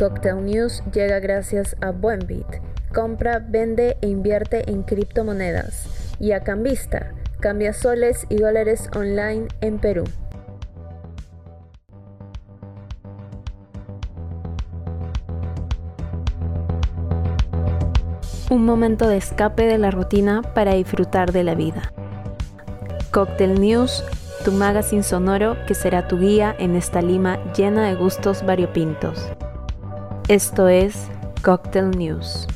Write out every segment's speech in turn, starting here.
Cocktail News llega gracias a Buenbit. Compra, vende e invierte en criptomonedas. Y a Cambista, cambia soles y dólares online en Perú. Un momento de escape de la rutina para disfrutar de la vida. Cocktail News, tu magazine sonoro que será tu guía en esta Lima llena de gustos variopintos. Esto es Cocktail News.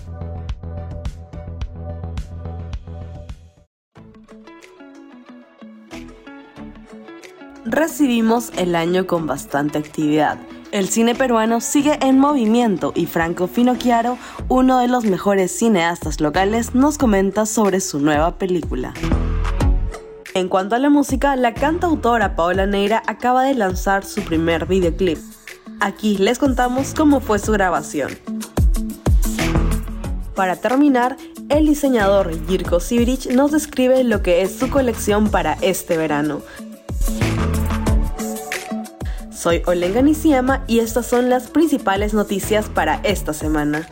Recibimos el año con bastante actividad. El cine peruano sigue en movimiento y Franco Finocchiaro, uno de los mejores cineastas locales, nos comenta sobre su nueva película. En cuanto a la música, la cantautora Paola Neira acaba de lanzar su primer videoclip. Aquí les contamos cómo fue su grabación. Para terminar, el diseñador Jirko Sibirich nos describe lo que es su colección para este verano. Soy Olenga Nisiama y estas son las principales noticias para esta semana.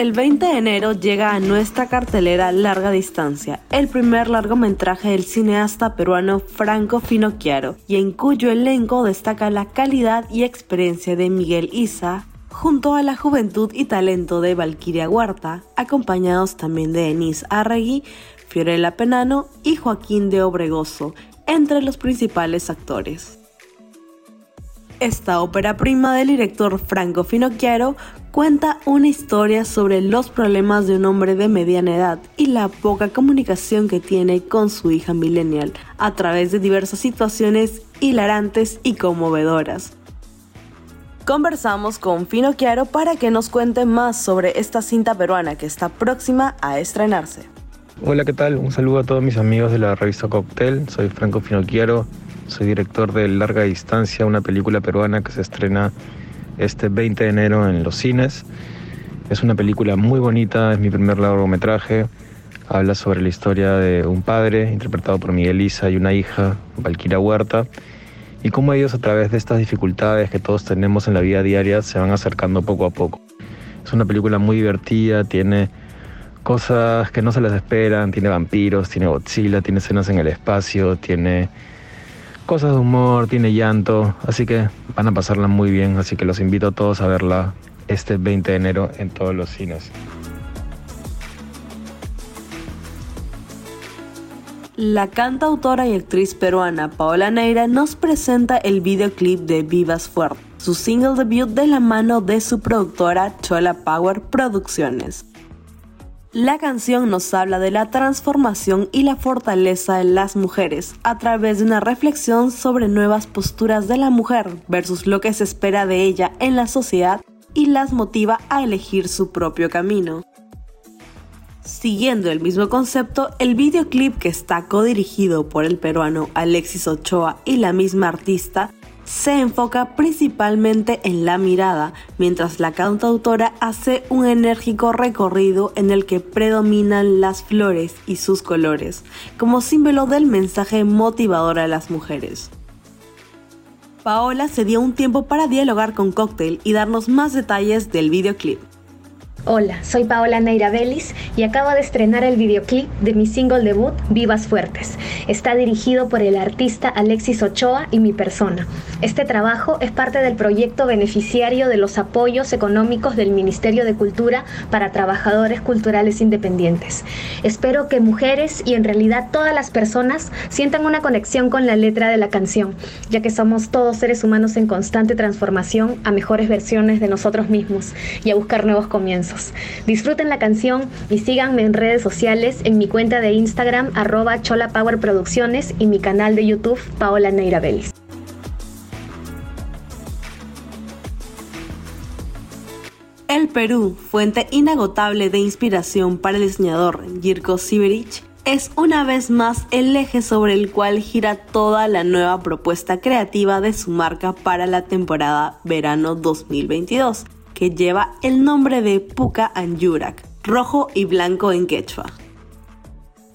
El 20 de enero llega a nuestra cartelera Larga Distancia, el primer largometraje del cineasta peruano Franco Finocchiaro, y en cuyo elenco destaca la calidad y experiencia de Miguel Isa, junto a la juventud y talento de Valquiria Huerta, acompañados también de Denise Arregui, Fiorella Penano y Joaquín de Obregoso, entre los principales actores. Esta ópera prima del director Franco Finocchiaro cuenta una historia sobre los problemas de un hombre de mediana edad y la poca comunicación que tiene con su hija millennial a través de diversas situaciones hilarantes y conmovedoras. Conversamos con Finocchiaro para que nos cuente más sobre esta cinta peruana que está próxima a estrenarse. Hola, ¿qué tal? Un saludo a todos mis amigos de la revista Cocktail. Soy Franco Finocchiaro, soy director de Larga Distancia, una película peruana que se estrena este 20 de enero en los cines. Es una película muy bonita, es mi primer largometraje. Habla sobre la historia de un padre, interpretado por Miguel Isa, y una hija, Valquira Huerta, y cómo ellos a través de estas dificultades que todos tenemos en la vida diaria se van acercando poco a poco. Es una película muy divertida, tiene cosas que no se les esperan, tiene vampiros, tiene Godzilla, tiene escenas en el espacio, tiene cosas de humor, tiene llanto, así que van a pasarla muy bien, así que los invito a todos a verla este 20 de enero en todos los cines. La cantautora y actriz peruana Paola Neira nos presenta el videoclip de Vivas Fuerte, su single debut de la mano de su productora Chola Power Producciones. La canción nos habla de la transformación y la fortaleza de las mujeres a través de una reflexión sobre nuevas posturas de la mujer versus lo que se espera de ella en la sociedad y las motiva a elegir su propio camino. Siguiendo el mismo concepto, el videoclip que está codirigido por el peruano Alexis Ochoa y la misma artista se enfoca principalmente en la mirada, mientras la cantautora hace un enérgico recorrido en el que predominan las flores y sus colores, como símbolo del mensaje motivador a las mujeres. Paola se dio un tiempo para dialogar con Cocktail y darnos más detalles del videoclip. Hola, soy Paola Neira Vélez y acabo de estrenar el videoclip de mi single debut Vivas Fuertes. Está dirigido por el artista Alexis Ochoa y mi persona. Este trabajo es parte del proyecto beneficiario de los apoyos económicos del Ministerio de Cultura para trabajadores culturales independientes. Espero que mujeres y en realidad todas las personas sientan una conexión con la letra de la canción, ya que somos todos seres humanos en constante transformación a mejores versiones de nosotros mismos y a buscar nuevos comienzos. Disfruten la canción y síganme en redes sociales en mi cuenta de Instagram arroba cholapowerproducciones y mi canal de YouTube Paola Neira Vélez. El Perú, fuente inagotable de inspiración para el diseñador Jirko Siberich, es una vez más el eje sobre el cual gira toda la nueva propuesta creativa de su marca para la temporada verano 2022 que lleva el nombre de Puka Anjurak, rojo y blanco en quechua.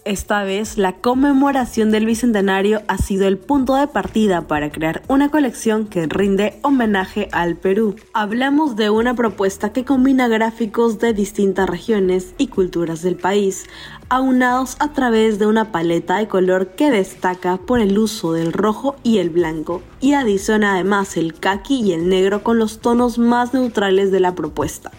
Esta vez, la conmemoración del Bicentenario ha sido el punto de partida para crear una colección que rinde homenaje al Perú. Hablamos de una propuesta que combina gráficos de distintas regiones y culturas del país, aunados a través de una paleta de color que destaca por el uso del rojo y el blanco, y adiciona además el kaki y el negro con los tonos más neutrales de la propuesta.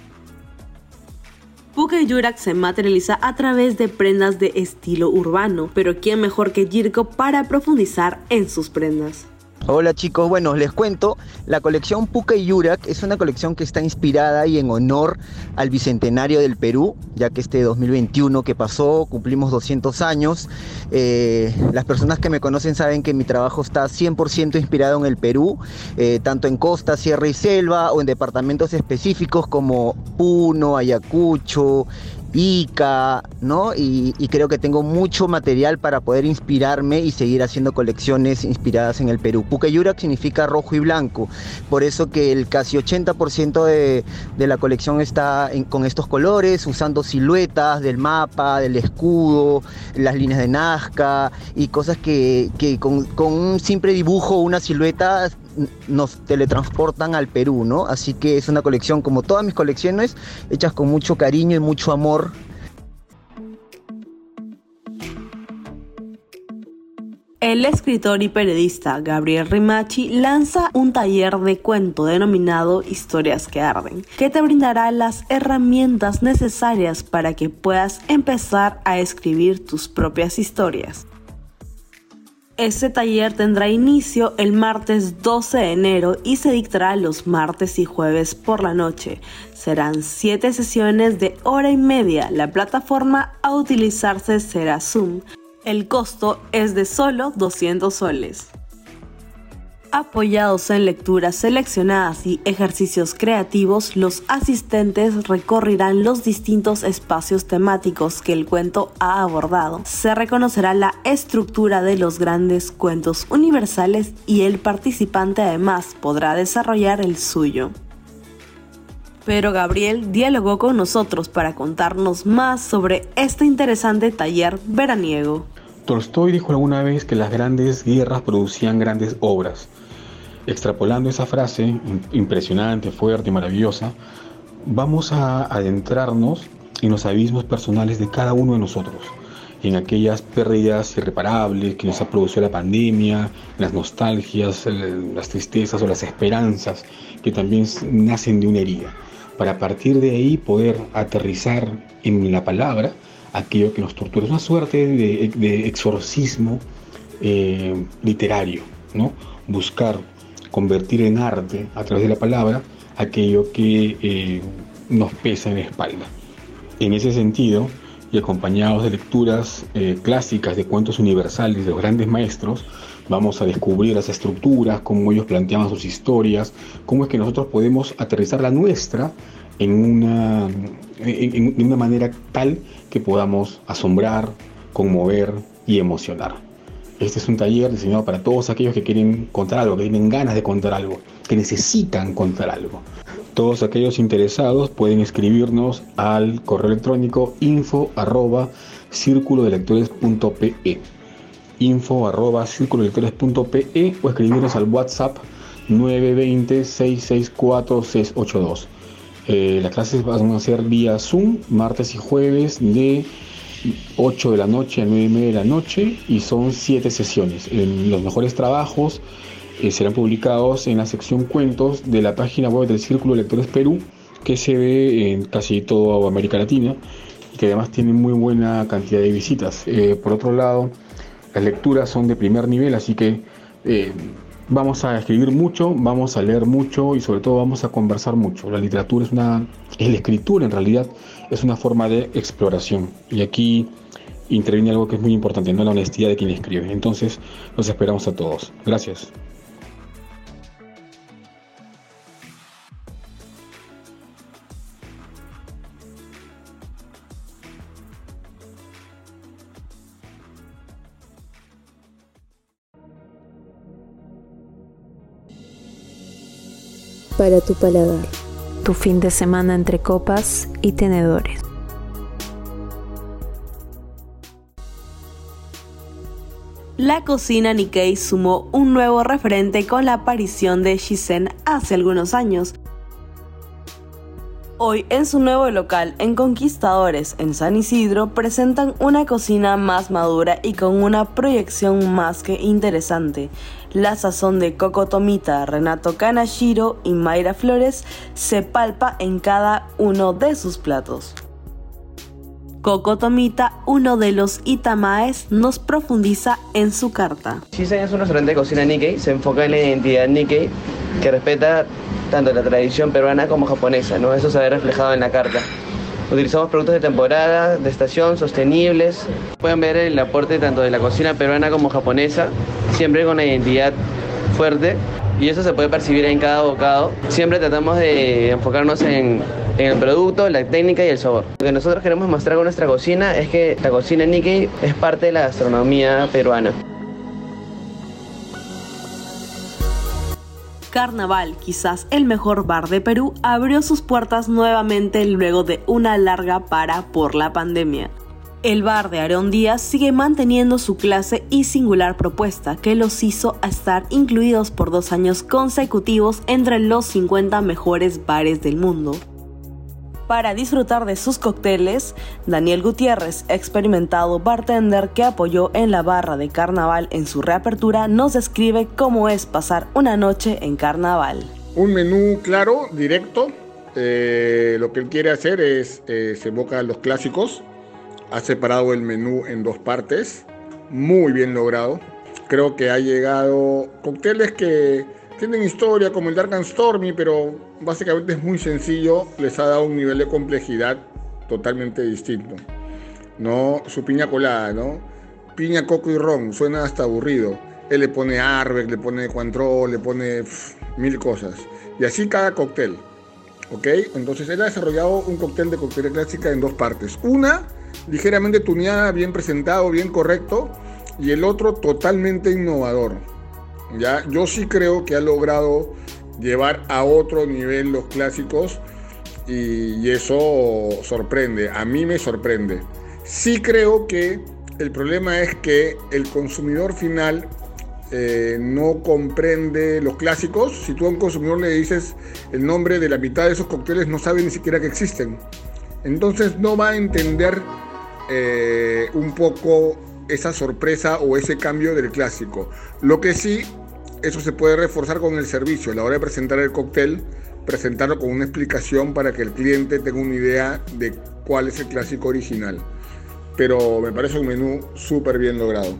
Puka Yurak se materializa a través de prendas de estilo urbano, pero ¿quién mejor que Jirko para profundizar en sus prendas? Hola chicos, bueno, les cuento, la colección Puca y Yurak es una colección que está inspirada y en honor al Bicentenario del Perú, ya que este 2021 que pasó cumplimos 200 años. Eh, las personas que me conocen saben que mi trabajo está 100% inspirado en el Perú, eh, tanto en costa, sierra y selva o en departamentos específicos como Puno, Ayacucho, Ica, ¿no? Y, creo que tengo mucho material para poder inspirarme y seguir haciendo colecciones inspiradas en el Perú. Puqueyurak significa rojo y blanco, por eso que el casi 80% de, la colección está con estos colores, usando siluetas del mapa, del escudo, las líneas de Nazca y cosas que, con, con un simple dibujo, una silueta nos teletransportan al Perú, ¿no? Así que es una colección como todas mis colecciones, hechas con mucho cariño y mucho amor. El escritor y periodista Gabriel Rimachi lanza un taller de cuento denominado Historias que Arden, que te brindará las herramientas necesarias para que puedas empezar a escribir tus propias historias. Este taller tendrá inicio el martes 12 de enero y se dictará los martes y jueves por la noche. Serán 7 sesiones de hora y media. La plataforma a utilizarse será Zoom. El costo es de solo 200 soles. Apoyados en lecturas seleccionadas y ejercicios creativos, los asistentes recorrerán los distintos espacios temáticos que el cuento ha abordado. Se reconocerá la estructura de los grandes cuentos universales y el participante además podrá desarrollar el suyo. Pero Gabriel dialogó con nosotros para contarnos más sobre este interesante taller veraniego. Tolstoy dijo alguna vez que las grandes guerras producían grandes obras. Extrapolando esa frase impresionante, fuerte maravillosa, vamos a adentrarnos en los abismos personales de cada uno de nosotros, en aquellas pérdidas irreparables que nos ha producido la pandemia, las nostalgias, las tristezas o las esperanzas que también nacen de una herida, para a partir de ahí poder aterrizar en la palabra aquello que nos tortura. Es una suerte de, exorcismo eh, literario, ¿no? Buscar convertir en arte a través de la palabra aquello que eh, nos pesa en la espalda. En ese sentido, y acompañados de lecturas eh, clásicas de cuentos universales de los grandes maestros, vamos a descubrir las estructuras, cómo ellos planteaban sus historias, cómo es que nosotros podemos aterrizar la nuestra en una, en una manera tal que podamos asombrar, conmover y emocionar. Este es un taller diseñado para todos aquellos que quieren contar algo, que tienen ganas de contar algo, que necesitan contar algo. Todos aquellos interesados pueden escribirnos al correo electrónico info arroba círculo de lectores.pe info arroba círculo de lectores.pe o escribirnos al WhatsApp 920 664 682. las clases van a ser vía Zoom martes y jueves de 8 de la noche a 9 y media de la noche y son 7 sesiones. los mejores trabajos eh, serán publicados en la sección cuentos de la página web del Círculo de Lectores Perú, que se ve en casi toda América Latina y que además tiene muy buena cantidad de visitas. Eh, por otro lado, las lecturas son de primer nivel, así que eh, vamos a escribir mucho, vamos a leer mucho y sobre todo vamos a conversar mucho. La literatura es una, la escritura en realidad, es una forma de exploración. Y aquí interviene algo que es muy importante, no la honestidad de quien escribe. Entonces, los esperamos a todos. Gracias. Para tu paladar. Tu fin de semana entre copas y tenedores. la cocina Nikkei sumó un nuevo referente con la aparición de Shisen hace algunos años. Hoy en su nuevo local en Conquistadores en San Isidro presentan una cocina más madura y con una proyección más que interesante. La sazón de Coco Tomita, Renato Kanashiro y Mayra Flores se palpa en cada uno de sus platos. Coco Tomita, uno de los Itamaes, nos profundiza en su carta. Shisen es un restaurante de cocina Nikkei, se enfoca en la identidad Nikkei, que respeta tanto la tradición peruana como japonesa, ¿no? Eso se ve reflejado en la carta. Utilizamos productos de temporada, de estación, sostenibles. Pueden ver el aporte tanto de la cocina peruana como japonesa, siempre con una identidad fuerte y eso se puede percibir en cada bocado. Siempre tratamos de enfocarnos en, en, el producto, la técnica y el sabor. Lo que nosotros queremos mostrar con nuestra cocina es que la cocina Nikkei es parte de la gastronomía peruana. Carnaval, quizás el mejor bar de Perú, abrió sus puertas nuevamente luego de una larga para por la pandemia. El bar de Aarón Díaz sigue manteniendo su clase y singular propuesta que los hizo estar incluidos por dos años consecutivos entre los 50 mejores bares del mundo. Para disfrutar de sus cócteles, Daniel Gutiérrez, experimentado bartender que apoyó en la barra de carnaval en su reapertura, nos describe cómo es pasar una noche en carnaval. Un menú claro, directo. Eh, lo que él quiere hacer es, eh, se los clásicos. Ha separado el menú en dos partes. Muy bien logrado. Creo que ha llegado cócteles que tienen historia como el Dark and Stormy, pero básicamente es muy sencillo, les ha dado un nivel de complejidad totalmente distinto. ¿no? Su piña colada, ¿no? Piña, coco y ron, suena hasta aburrido. Él le pone Arbeck, le pone Cointreau, le pone mil cosas. Y así cada cóctel. ¿Ok? Entonces él ha desarrollado un cóctel de cóctel clásica en dos partes. Una, ligeramente tuneada, bien presentado, bien correcto. Y el otro, totalmente innovador. ¿ya? Yo sí creo que ha logrado llevar a otro nivel los clásicos y, eso sorprende, a mí me sorprende. Sí creo que el problema es que el consumidor final eh, no comprende los clásicos. Si tú a un consumidor le dices el nombre de la mitad de esos cócteles, no sabe ni siquiera que existen. Entonces no va a entender eh, un poco esa sorpresa o ese cambio del clásico. Lo que sí eso se puede reforzar con el servicio. A la hora de presentar el cóctel, presentarlo con una explicación para que el cliente tenga una idea de cuál es el clásico original. Pero me parece un menú súper bien logrado.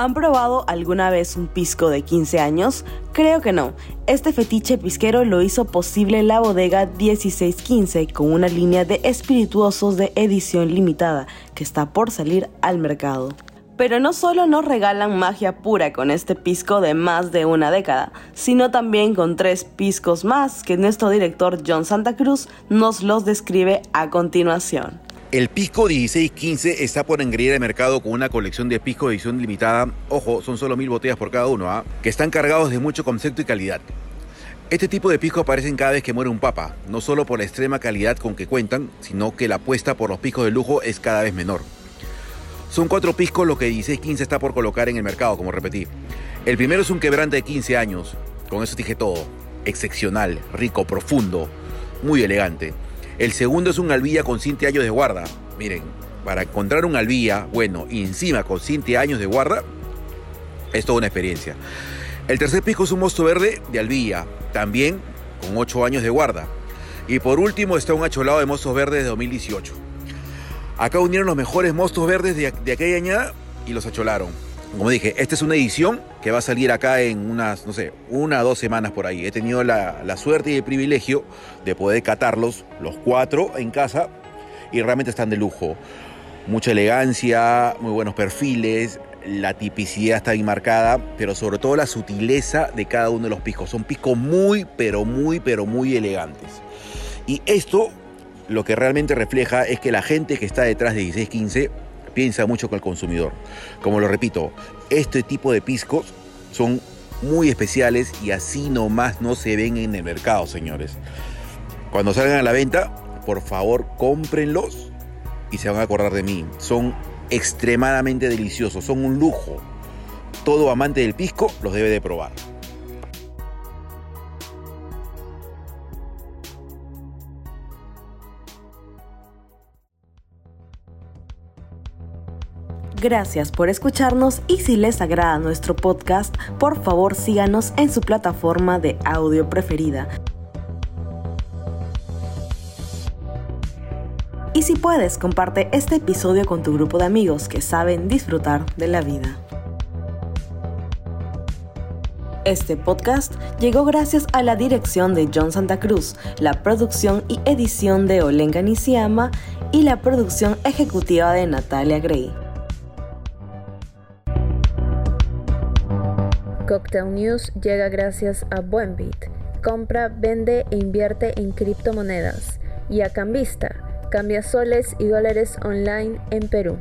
¿Han probado alguna vez un pisco de 15 años? Creo que no. Este fetiche pisquero lo hizo posible la bodega 1615 con una línea de espirituosos de edición limitada que está por salir al mercado. Pero no solo nos regalan magia pura con este pisco de más de una década, sino también con tres piscos más que nuestro director John Santa Cruz nos los describe a continuación. El pisco 1615 está por engreír el mercado con una colección de pisco de edición limitada, ojo, son solo mil botellas por cada uno, ¿ah? que están cargados de mucho concepto y calidad. Este tipo de pisco aparecen cada vez que muere un papa, no solo por la extrema calidad con que cuentan, sino que la apuesta por los piscos de lujo es cada vez menor. Son cuatro piscos lo que 1615 está por colocar en el mercado, como repetí. El primero es un quebrante de 15 años. Con eso dije todo. Excepcional, rico, profundo, muy elegante. El segundo es un albilla con 7 años de guarda. Miren, para encontrar un albilla, bueno, y encima con 7 años de guarda, es toda una experiencia. El tercer pisco es un mosto verde de albilla, también con 8 años de guarda. Y por último está un acholado de mostos verdes de 2018. Acá unieron los mejores mostos verdes de, aquella añada y los acholaron. Como dije, esta es una edición que va a salir acá en unas, no sé, una o dos semanas por ahí. He tenido la, la suerte y el privilegio de poder catarlos, los cuatro, en casa, y realmente están de lujo. Mucha elegancia, muy buenos perfiles, la tipicidad está bien marcada, pero sobre todo la sutileza de cada uno de los piscos. Son piscos muy, pero muy, pero muy elegantes. Y esto lo que realmente refleja es que la gente que está detrás de 1615 piensa mucho con el consumidor. Como lo repito, este tipo de piscos son muy especiales y así nomás no se ven en el mercado, señores. Cuando salgan a la venta, por favor, cómprenlos y se van a acordar de mí. Son extremadamente deliciosos, son un lujo. Todo amante del pisco los debe de probar. Gracias por escucharnos y si les agrada nuestro podcast, por favor síganos en su plataforma de audio preferida. Y si puedes, comparte este episodio con tu grupo de amigos que saben disfrutar de la vida. Este podcast llegó gracias a la dirección de John Santa Cruz, la producción y edición de Olenga Nisiama y la producción ejecutiva de Natalia Gray. Cocktail News llega gracias a Buenbit. Compra, vende e invierte en criptomonedas. Y a Cambista. Cambia soles y dólares online en Perú.